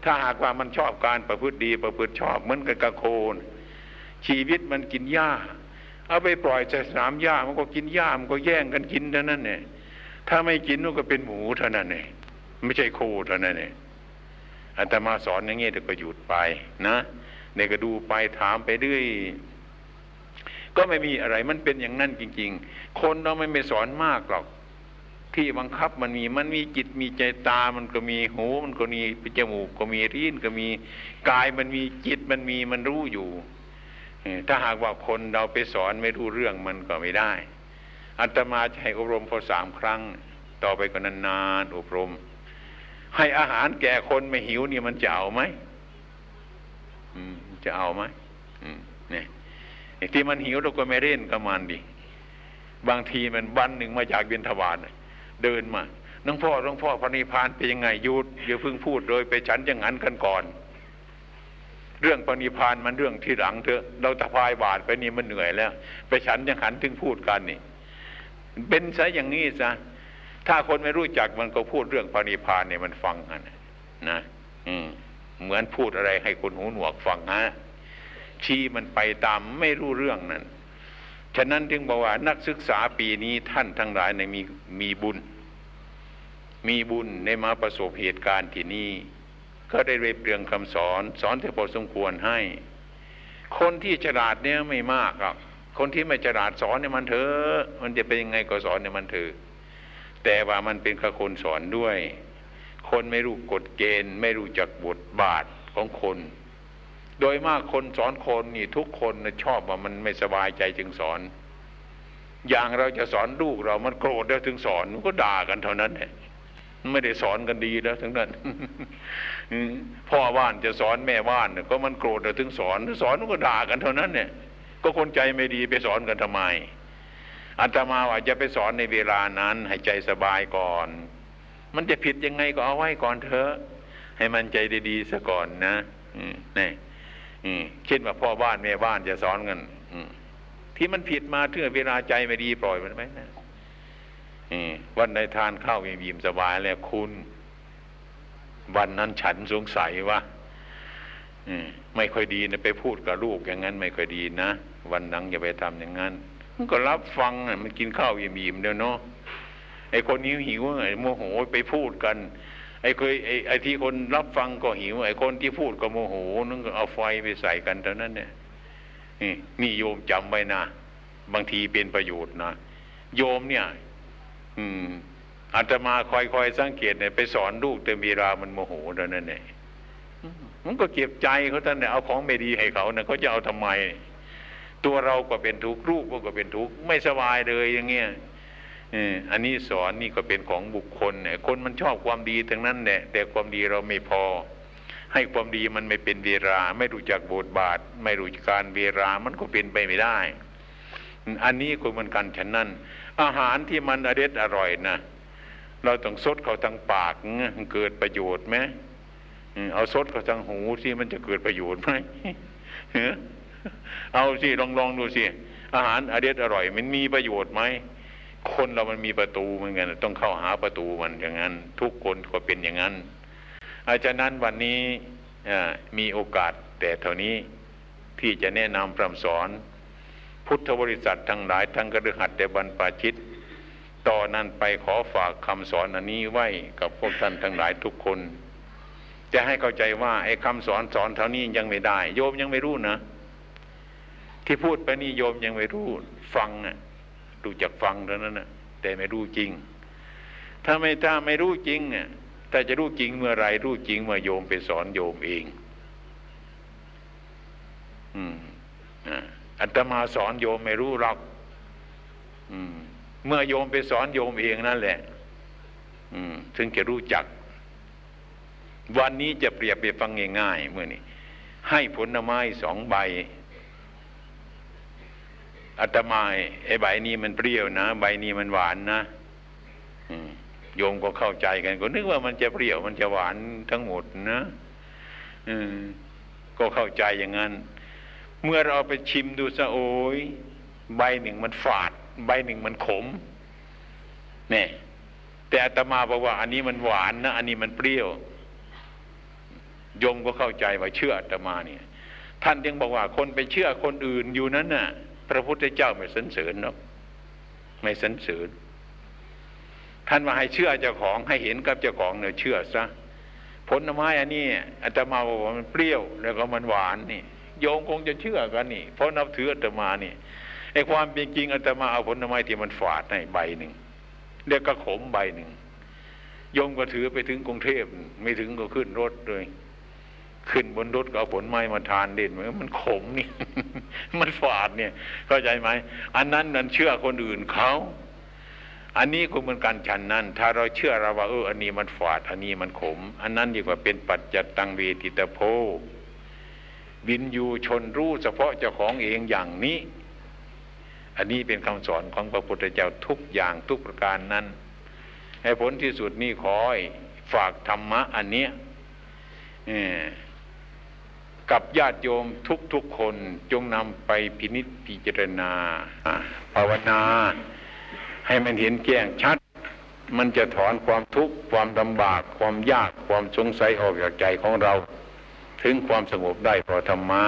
ถ้าหากว่ามันชอบการประพฤติดีประพฤติชอบเหมือนกับกระโคน ชีวิตมันกินหญ้า เอาไปปล่อยใส่สนามหญ้ามันก็กินหญ้ามันก็แย่งกันกินเท่านั้นเนี่ยถ้าไม่กินมันก็เป็นหมูเท่านั้นเนี่ยไม่ใช่โคเท่านั้นเนี่ยอาตมาสอนอย่างเงี้ยเดี๋ยวก็หยุดไปนะเนี่ยก็ดูไปถามไปเรื่อย ก็ไม่มีอะไรมันเป็นอย่างนั้นจริง ๆ คนเราไม่ไปสอนมากหรอก ที่บังคับมันมีมันมีจิตมีใจตามันก็มีหูมันก็มีจมูกก็มีรีนก็มีกายมันมีจิตมันมีมันรู้อยู่ถ้าหากว่าคนเราไปสอนไม่รู้เรื่องมันก็ไม่ได้อัตมาจะให้อบรมพอสามครั้ง ต่อไปก็นานๆอบรม ให้อาหารแก่คนไม่หิวนี่มันจะเอาไหมจะเอาไหมเนี่ย ที่มันหิวเราก็ไม่เล่นกับมันดิบางทีมันวันหนึ่งมาจากบินทบาทเดินมาน้องพ่อน้องพ่อพระนิพพานเป็นยังไงยุดอย่าเพิ่งพูดโดยไปฉันอย่างนั้นกันก่อน เรื่องปณิพานมันเรื่องที่หลังเถอะ เราตะพายบาทไปนี่มันเหนื่อยแล้ว ไปฉันยังหันถึงพูดกันนี่ เป็นซะอย่างนี้ซะถ้าคนไม่รู้จักมันก็พูดเรื่องปณิพานเนี่ยมันฟังกันนะ อืมเหมือนพูดอะไรให้คนหูหนวกฟังฮะ ชี้มันไปตามไม่รู้เรื่องนั้น ฉะนั้นจึงบอกว่านักศึกษาปีนี้ท่านทั้งหลายในมีมีบุญ มีบุญในมาประสบเหตุการณ์ที่นี่ก็ได้เรียบเรียงคำสอน สอนที่พอสมควรให้ คนที่ฉลาดเนี่ยไม่มากหรอกคนที่ไม่ฉลาดสอนเนี่ยมันเถอะมันจะเป็นยังไงก็สอนเนี่ยมันเถอะแต่ว่ามันเป็นข้คนสอนด้วย คนไม่รู้กฎเกณฑ์ ไม่รู้จักบทบาทของคน โดยมากคนสอนคนนี่ทุกคนชอบว่ามันไม่สบายใจจึงสอน อย่างเราจะสอนลูกเรามันโกรธแล้วถึงสอนมันก็ด่ากันเท่านั้นแหละไม่ได้สอนกันดีแล้วทั้งนั้นพ่อบ้านจะสอนแม่บ้านก็มันโกรธแล้วถึงสอนสอนก็ด่ากันเท่านั้นเนี่ย ก็คนใจไม่ดีไปสอนกันทำไมอัตมาว่าจะไปสอนในเวลานั้นให้ใจสบายก่อน มันจะผิดยังไงก็เอาไว้ก่อนเถอะให้มันใจดีๆซะก่อนนะนี่ คิดว่าพ่อบ้านแม่บ้านจะสอนกันที่มันผิดมาเทื่อเวลาใจไม่ดีปล่อยมันไหมนะวันในทานข้าวยิ้มสบายแล้วคุณ วันนั้นฉันสงสัยว่าไม่ค่อยดีนะไปพูดกับลูกอย่างนั้น ไม่ค่อยดีนะวันนังอย่าไปทำอย่างนั้นมันก็รับฟังมันกินข้าวยิ้มๆเดียวเนาะไอ้คนนี้หิวไอ้โมโหไปพูดกัน ไอ้เคยไอ้ไอ้ที่คนรับฟังก็หิว ไอ้คนที่พูดก็โมโหนึกเอาไฟไปใส่กันเท่านั้นเนี่ยนี่โยมจำไว้นะบางทีเป็นประโยชน์นะโยมเนี่ย อืมอาตมาคอยๆสังเกตเนี่ยไปสอนลูกแต่มีรามันโมโหเท่านั้นเองมันก็เก็บใจเขาท่านเนี่ยเอาของไม่ดีให้เขาเนี่ยเขาจะเอาทำไม ตัวเราก็เป็นทุกข์ลูกก็เป็นทุกข์ไม่สบายเลยอย่างเงี้ย อันนี้สอนนี่ก็เป็นของบุคคลเนี่ยคนมันชอบความดีทั้งนั้นแหละแต่ความดีเราไม่พอ ให้ความดีมันไม่เป็นเวลาไม่รู้จักบทบาท ไม่รู้จักการเวลามันก็เป็นไปไม่ได้ อันนี้ก็เหมือนกันฉะนั้น อาหารที่มันอเด็ดอร่อยนะเราต้องซดเขาทางปากเกิดประโยชน์ไหมเอาซดเขาทางหูที่มันจะเกิดประโยชน์ไหมเอาสิลองลองดูสิอาหารอเด็ดอร่อย มันมีประโยชน์ไหม คนเรามันมีประตูเหมือนกันต้องเข้าหาประตูมันอย่างนั้น ทุกคนก็เป็นอย่างนั้นอาจารย์นั้นวันนี้มีโอกาสแต่เท่านี้ที่จะแนะนำพร่ำสอน พุทธบริษัททั้งหลายทั้งกระดึหัดแต่บรรปาชิต ต่อนนั้นไปขอฝากคำสอนอันนี้ไว้กับพวกท่านทั้งหลายทุกคน จะให้เข้าใจว่าไอ้คำสอนสอนเท่านี้ยังไม่ได้ โยมยังไม่รู้นะ ที่พูดไปนี่โยมยังไม่รู้ ฟังนะ ดูจากฟังเท่านั้นนะแต่ไม่รู้จริง ถ้าไม่ถ้าไม่รู้จริงเนี่ยถ้าจะรู้จริงเมื่อไรรู้จริงเมื่อโยมไปสอนโยมเอง อืมอัตมาสอนโยมไม่รู้หรอกอืม เมื่อโยมไปสอนโยมเองนั่นแหละ อืม ถึงจะรู้จัก วันนี้จะเปรียบไปฟังง่ายๆเมื่อนี้ให้ผลไม้สองใบ อาตมาไอ้ใบนี้มันเปรี้ยวนะใบนี้มันหวานนะโยมก็เข้าใจกัน ก็นึกว่ามันจะเปรี้ยวมันจะหวานทั้งหมดนะก็เข้าใจอย่างนั้น เมื่อเราไปชิมดูซะโอ้ยใบหนึ่งมันฝาด ใบหนึ่งมันขมเนี่ยแต่อาตมาบอกว่า อันนี้มันหวานนะอันนี้มันเปรี้ยวโยมก็เข้าใจว่าเชื่ออาตมาเนี่ย ท่านยังบอกว่าคนไปเชื่อคนอื่นอยู่นั้นน่ะ พระพุทธเจ้าไม่สันเสริญเนาะไม่สันเสริญท่านมาให้เชื่อเจ้าของให้เห็นกับเจ้าของเนี่ยเชื่อซะผลไม้อันนี้อาตมาบอกว่ามันเปรี้ยวแล้วก็มันหวานนี่โยมคงจะเชื่อกันนี่ เพราะนับถืออาตมานี่ไอ้ความเป็นจริงอาตมาเอาผลไม้ที่มันฝาดให้ใบหนึ่งเรียกกระขมใบหนึ่งโยมก็ถือไปถึงกรุงเทพไม่ถึงก็ขึ้นรถเลย ขึ้นบนรถก็เอาผลไม้มาทานเด่นเหมือนมันขมนี่ มันฝาดเนี่ยเข้าใจไหมอันนั้นนั่นเชื่อคนอื่นเขาอันนี้ก็เหมือนกันฉันนั้น ถ้าเราเชื่อเราว่าเอออันนี้มันฝาด อันนี้มันขม อันนั้นดีกว่าเป็นปัจจตังเวทิตโพวินยูชนรู้เฉพาะเจ้าของเองอย่างนี้ อันนี้เป็นคำสอนของพระพุทธเจ้าทุกอย่างทุกประการนั้น ให้ผลที่สุดนี่ขอฝากธรรมะอันเนี้ย กับญาติโยมทุกๆคนจงนำไปพินิจพิจารณาภาวนา ให้มันเห็นแจ้งชัด มันจะถอนความทุกข์ความลำบาก ความยากความสงสัยออกจากใจของเรา ถึงความสงบได้เพราะธรรมะ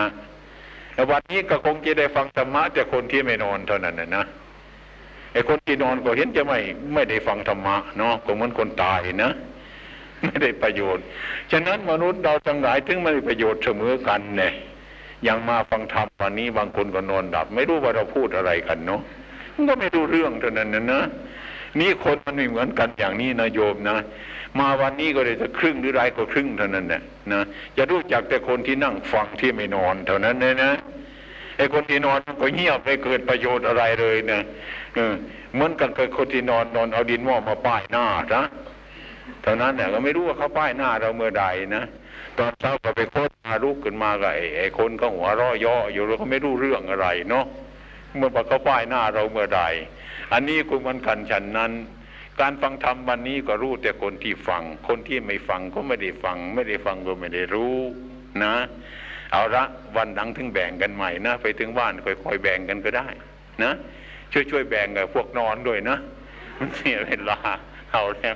วันนี้ก็คงจะได้ฟังธรรมะแต่คนที่ไม่นอนเท่านั้นนะนะไอ้คนที่นอนก็เห็นจะไม่ไม่ได้ฟังธรรมะเนาะก็เหมือนคนตายนะ ไม่ได้ประโยชน์ ฉะนั้นมนุษย์เราทั้งหลายถึงไม่ได้ประโยชน์เสมอกันเนี่ยยังมาฟังธรรมวันนี้บางคนก็นอนดับ ไม่รู้ว่าเราพูดอะไรกันเนาะมันก็ไม่รู้เรื่องเท่านั้นนะนะนี่คนมันไม่เหมือนกันอย่างนี้นะโยมนะ มาวันนี้ก็เลยจะครึ่งหรือไรก็ครึ่งเท่านั้นนะนะจะรู้จักแต่คนที่นั่งฟังที่ไม่นอนเท่านั้นนะนะไอ้คนที่นอนก็เงียบไม่เกิดประโยชน์อะไรเลยนะเออเหมือนกันกับคนที่นอนนอนเอาดินหม้อมาป้ายหน้านะ เท่านั้นเนี่ยก็ไม่รู้ว่าเขาป้ายหน้าเราเมื่อใดนะตอนเช้าก็ไปโคตรมาลุกขึ้นมากับไอ้คนก็หัวราะย่ออยู่แล้วก็ไม่รู้เรื่องอะไรเนาะเมื่อเขาป้ายหน้าเราเมื่อใด อันนี้คุณมันขันฉันนั้น การฟังธรรมวันนี้ก็รู้แต่คนที่ฟัง คนที่ไม่ฟังก็ไม่ได้ฟัง ไม่ได้ฟังก็ไม่ได้รู้นะ เอาละวันหลังถึงแบ่งกันใหม่นะไปถึงบ้านค่อยๆแบ่งกันก็ได้ นะช่วยช่วยแบ่งกับพวกนอนด้วยนะมันเสียเวลาเอาแล้ว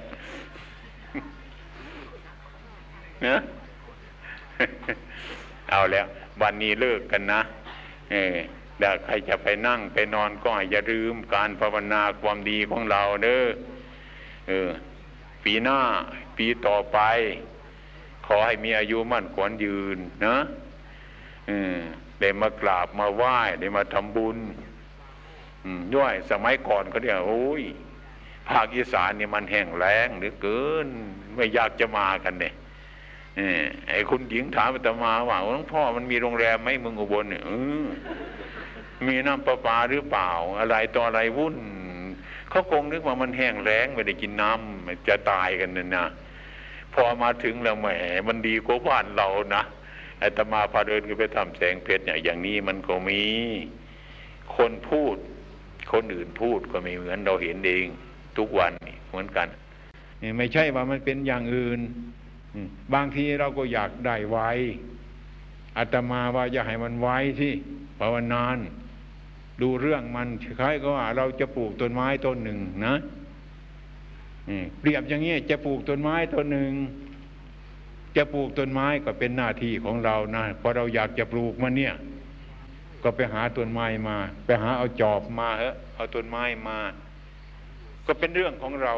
นะเอาแล้ว วันนี้เลิกกันนะเออเดี๋ยวใครจะไปนั่งไปนอนก็อย่าลืมการภาวนาความดีของเราเด้อเออ ปีหน้า ปีต่อไป ขอให้มีอายุมั่นขวัญยืนนะเออได้มากราบมาไหว้ได้มาทำบุญย่อยสมัยก่อนก็เรียกโอ้ยภาคอีสานเนี่ยมันแห้งแล้งหรือเกิน ไม่อยากจะมากันเนี่ย ไอ้คุณหญิงถามอาตมาว่าหลวงพ่อมันมีโรงแรมไหมเมืองอุบลเนี่ยมีน้ำประปาหรือเปล่า อะไรต่ออะไรวุ่นเขาคงนึกว่ามันแห้งแล้งไม่ได้กินน้ำจะตายกันนะนะพอมาถึงแล้วแหมมันดีกว่าบ้านเรานะอาตมาพาเดินไปทำแสงเพชรเนี่ยอย่างนี้มันก็มี คนพูด คนอื่นพูดก็ไม่เหมือนเราเห็นเอง ทุกวันเหมือนกัน ไม่ใช่ว่ามันเป็นอย่างอื่น บางทีเราก็อยากได้ไวอาตมาว่าอย่าให้มันไวที่ภาวนานดูเรื่องมันคล้ายก็ว่าเราจะปลูกต้นไม้ต้นหนึ่งนะเปรียบอย่างนี้จะปลูกต้นไม้ต้นหนึ่งจะปลูกต้นไม้ก็เป็นหน้าที่ของเรานะพอเราอยากจะปลูกมันเนี่ย ก็ไปหาต้นไม้มา ไปหาเอาจอบมาเฮะเอาต้นไม้มา ก็เป็นเรื่องของเรา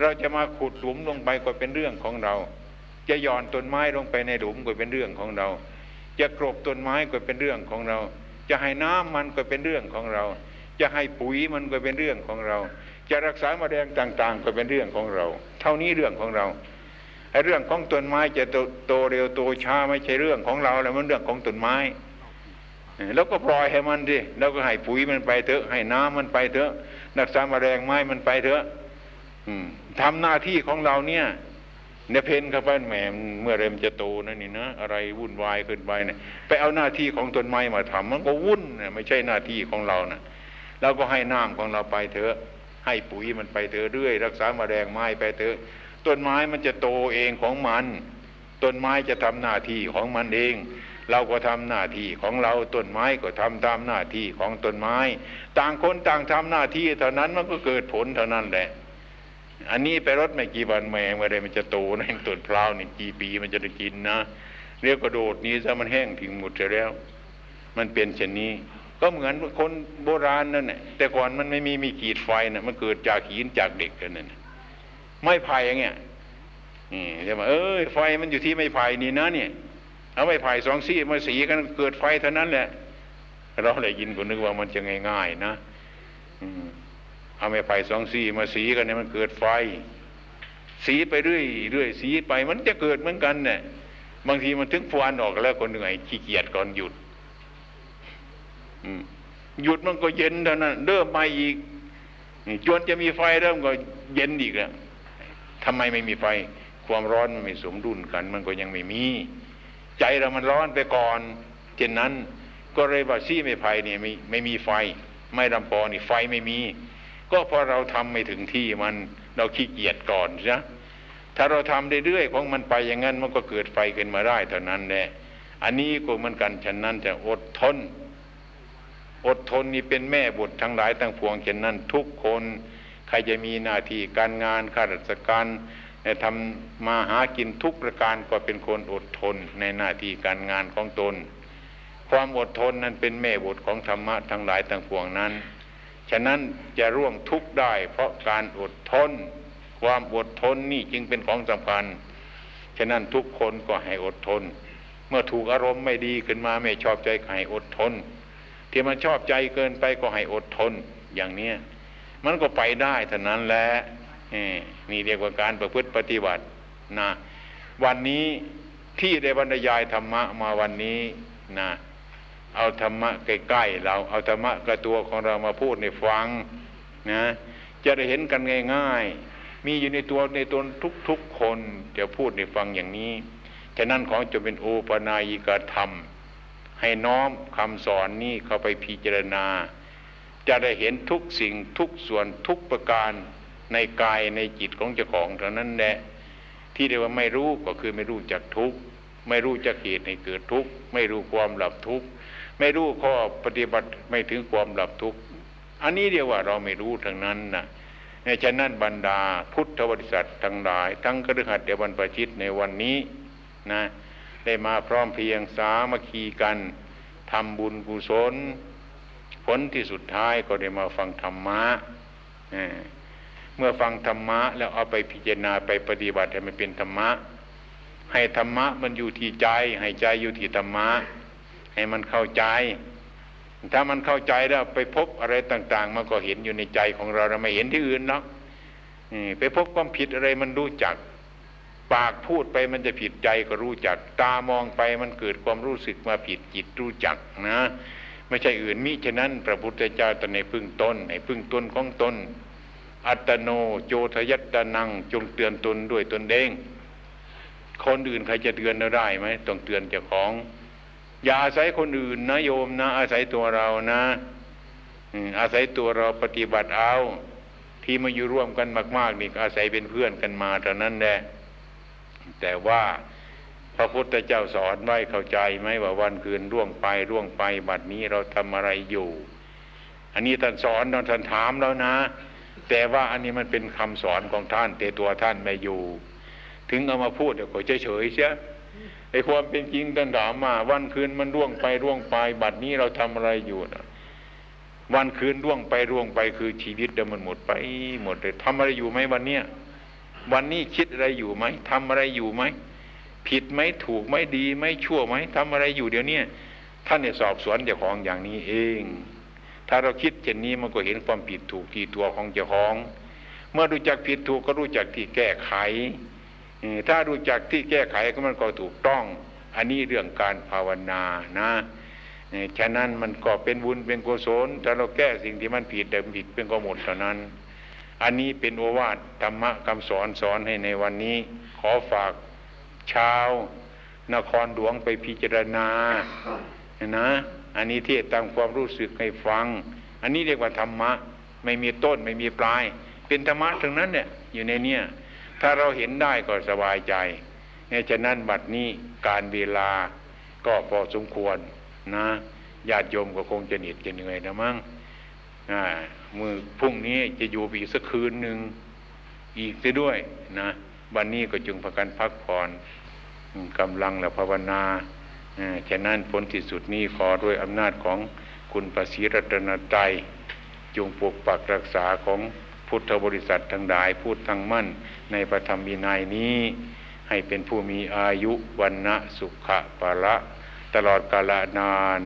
เราจะมาขุดหลุมลงไปก็เป็นเรื่องของเรา จะย่อนต้นไม้ลงไปในหลุมก็เป็นเรื่องของเรา จะกรบต้นไม้ก็เป็นเรื่องของเรา จะให้น้ำมันก็เป็นเรื่องของเรา จะให้ปุ๋ยมันก็เป็นเรื่องของเรา จะรักษามาแดงต่าง ๆ ก็เป็นเรื่องของเรา เท่านี้เรื่องของเราไอเรื่องของต้นไม้จะโตเร็วโตช้าไม่ใช่เรื่องของเราแล้วมันเรื่องของต้นไม้แล้วก็ปล่อยให้มันดิแล้วก็ให้ปุ๋ยมันไปเถอะ ให้น้ำมันไปเถอะรักษามาแรงไม้มันไปเถอะ ทำหน้าที่ของเราเนี่ยเนี่ยเพนเข้าไปแหมเมื่อเริ่มจะโตนั่นนี่นะอะไรวุ่นวายขึ้นไปเนี่ยไปเอาหน้าที่ของต้นไม้มาทำมันก็วุ่นเนี่ยไม่ใช่หน้าที่ของเรานะเราก็ให้น้ำของเราไปเถอะ ให้ปุ๋ยมันไปเถอะเรื่อย รักษามาแรงไม้ไปเถอะต้นไม้มันจะโตเองของมันต้นไม้จะทำหน้าที่ของมันเอง เราก็ทำหน้าที่ของเราต้นไม้ก็ทำตามหน้าที่ของต้นไม้ ต่างคนต่างทำหน้าที่เท่านั้นมันก็เกิดผลเท่านั้นแหละ อันนี้ไปรถไม่กี่วันแม่เมื่อใดมันจะโตนะต้นพร้าวนี่กี่ปีมันจะได้กินนะเรียกกระโดดนี้ซะมันแห้งทิ้งหมดแล้ว มันเป็นเช่นนี้ ก็เหมือนคนโบราณนั่นแหละแต่ก่อนมันไม่มีมีขีดไฟนะมันเกิดจากหินจากเด็กกันนั่นไม้ไผ่อย่างเงี้ยนี่จะมาเอ้ยไฟมันอยู่ที่ไม้ไผ่นี่นะเนี่ยเอาไม้ไผ่สองซี่มาสีกันเกิดไฟเท่านั้นแหละ เราเลยยินก็นึกว่ามันจะง่ายๆนะ เอาไม้ไผ่สองซี่มาสีกันเนี่ยมันเกิดไฟ สีไปเรื่อยเรื่อยสีไปมันจะเกิดเหมือนกันเนี่ยบางทีมันถึงฟวนออกแล้วก็เหนื่อยขี้เกียจก่อนหยุดหยุดมันก็เย็นเท่านั้นเริ่มมาอีกจนจะมีไฟเริ่มก็เย็นอีกแล้วทำไมไม่มีไฟ ความร้อนมันไม่สมดุลกัน มันก็ยังไม่มี ใจเรามันร้อนไปก่อนเช่นนั้น ก็เลยว่าซี่ไม่ไผ่เนี่ยไม่ไม่มีไฟ ไม่ลำปอนี่ไฟไม่มี ก็พราะเราทำไม่ถึงที่มันเราขี้เกียจก่อนใช่ถ้าเราทำเรื่อยๆของมันไปอย่างนั้นมันก็เกิดไฟขึ้นมาได้เท่านั้นแหละอันนี้ก็เหมือนกันฉะนั้นจะอดทน อดทนนี่เป็นแม่บุตรทั้งหลายทั้งพวงเช่นนั้นทุกคนใครจะมีหน้าที่การงานข้าราชการทำมาหากินทุกประการก็เป็นคนอดทนในหน้าที่การงานของตน ความอดทนนั้นเป็นแม่บทของธรรมะทั้งหลายทั้งปวงนั้น ฉะนั้นจะร่วงทุกข์ได้ เพราะการอดทน ความอดทนนี่จึงเป็นของสำคัญ ฉะนั้นทุกคนก็ให้อดทน เมื่อถูกอารมณ์ไม่ดีขึ้นมาไม่ชอบใจให้อดทน ที่มันชอบใจเกินไปก็ให้อดทนอย่างเนี้ยมันก็ไปได้เท่านั้นแหละนี่เรียกว่าการประพฤติปฏิบัตินะวันนี้ที่ได้บรรยายธรรมะมาวันนี้นะ เอาธรรมะใกล้ๆเราเอาธรรมะกระตัวของเรามาพูดในฟังนะจะได้เห็นกันง่ายๆ มีอยู่ในตัวในตนทุกๆคนจะพูดในฟังอย่างนี้ฉะนั้นของจะเป็นโอปนายิกธรรม ให้น้อมคำสอนนี้เข้าไปพิจารณา จะได้เห็นทุกสิ่งทุกส่วนทุกประการในกายในจิตของเจ้าของเท่านั้นแหละ ที่เรียกว่าไม่รู้ก็คือไม่รู้จักทุกไม่รู้จักเหตุให้เกิดทุกไม่รู้ความหลับทุก ไม่รู้ข้อปฏิบัติไม่ถึงความหลับทุกอันนี้เรียกว่าเราไม่รู้ทั้งนั้นนะในฉะนั้นบรรดาพุทธบริษัททั้งหลาย ทั้งกระหัตเดวันประชิตในวันนี้นะได้มาพร้อมเพียงสามัคคีกันทำบุญกุศล ผลที่สุดท้ายก็ได้มาฟังธรรมะเมื่อฟังธรรมะ แล้วเอาไปพิจารณาไปปฏิบัติให้มันเป็นธรรมะ ให้ธรรมะมันอยู่ที่ใจ ให้ใจอยู่ที่ธรรมะ ให้มันเข้าใจ ถ้ามันเข้าใจแล้วไปพบอะไรต่าง ๆ มันก็เห็นอยู่ในใจของเราเราไม่เห็นที่อื่นหรอกไปพบความผิดอะไรมันรู้จัก ปากพูดไปมันจะผิดใจก็รู้จัก ตามองไปมันเกิดความรู้สึกมาผิดจิตรู้จักนะไม่ใช่อื่นมิฉะนั้น พระพุทธเจ้าตรัสในพึ่งตนในพึ่งตนของตนอัตโนโจทยัตตนังจงเตือนตนด้วยตนเองคนอื่นใครจะเตือนเราได้ไหมต้องเตือนเจ้าของ อย่าอาศัยคนอื่นนะโยมนะ อาศัยตัวเรานะอาศัยตัวเราปฏิบัติเอา ที่มาอยู่ร่วมกันมาก ๆ นี่อาศัยเป็นเพื่อนกันมาเท่านั้นแหละแต่ว่าพระพุทธเจ้าสอนไว้เข้าใจไหมว่าวันคืนร่วงไปร่วงไปบัดนี้เราทำอะไรอยู่ อันนี้ท่านสอนท่านถามแล้วนะ แต่ว่าอันนี้มันเป็นคำสอนของท่านแต่ตัวท่านไม่อยู่ ถึงเอามาพูดเดี๋ยวก็เฉยเสีย อ้ความเป็นจริงท่านถามมา วันคืนมันร่วงไปร่วงไป บัดนี้เราทำอะไรอยู่นะวันคืนร่วงไปร่วงไปคือชีวิตเดิมมันหมดไป หมดเลยทำอะไรอยู่ไหมวันเนี้ยวันนี้คิดอะไรอยู่ไหมทำอะไรอยู่ไหมผิดไหมถูกไหมดีไหมชั่วไหมทำอะไรอยู่เดี๋ยวนี้ท่านเนี่ยสอบสวนเจ้าของอย่างนี้เอง ถ้าเราคิดเช่นนี้มันก็เห็นความผิดถูกที่ตัวของเจ้าของ เมื่อรู้จักผิดถูกก็รู้จักที่แก้ไข ถ้ารู้จักที่แก้ไขก็มันก็ถูกต้อง อันนี้เรื่องการภาวนานะฉะนั้นมันก็เป็นบุญเป็นกุศลถ้าเราแก้สิ่งที่มันผิดเดิมผิดเป็นก็หมดเท่านั้น อันนี้เป็นโอวาทธรรมะคำสอนสอนให้ในวันนี้ ขอฝากชาวนครหลวงไปพิจารณานะ อันนี้เทศตามความรู้สึกให้ฟัง อันนี้เรียกว่าธรรมะ ไม่มีต้นไม่มีปลาย เป็นธรรมะทั้งนั้นเนี่ยอยู่ในเนี้ย ถ้าเราเห็นได้ก็สบายใจเนี่ยฉะนั้นบัดนี้การเวลาก็พอสมควรนะญาติโยมก็คงจะเหน็ดจะเหนื่อยนะมั้งมือพรุ่งนี้จะอยู่อีกสักคืนหนึ่งอีกจะด้วยนะวันนี้ก็จึงพากันพักผ่อนกำลังและภาวนาฉะนั้นผลที่สุดนี้ขอด้วยอำนาจของคุณประสีรัตนใจจงปกปักรักษาของ พุทธบริษัททั้งหลายพูดทั้งมั่น ในพระธรรมวินัยนี้ ให้เป็นผู้มีอายุวันนะสุขะปะละ ตลอดกาลนาน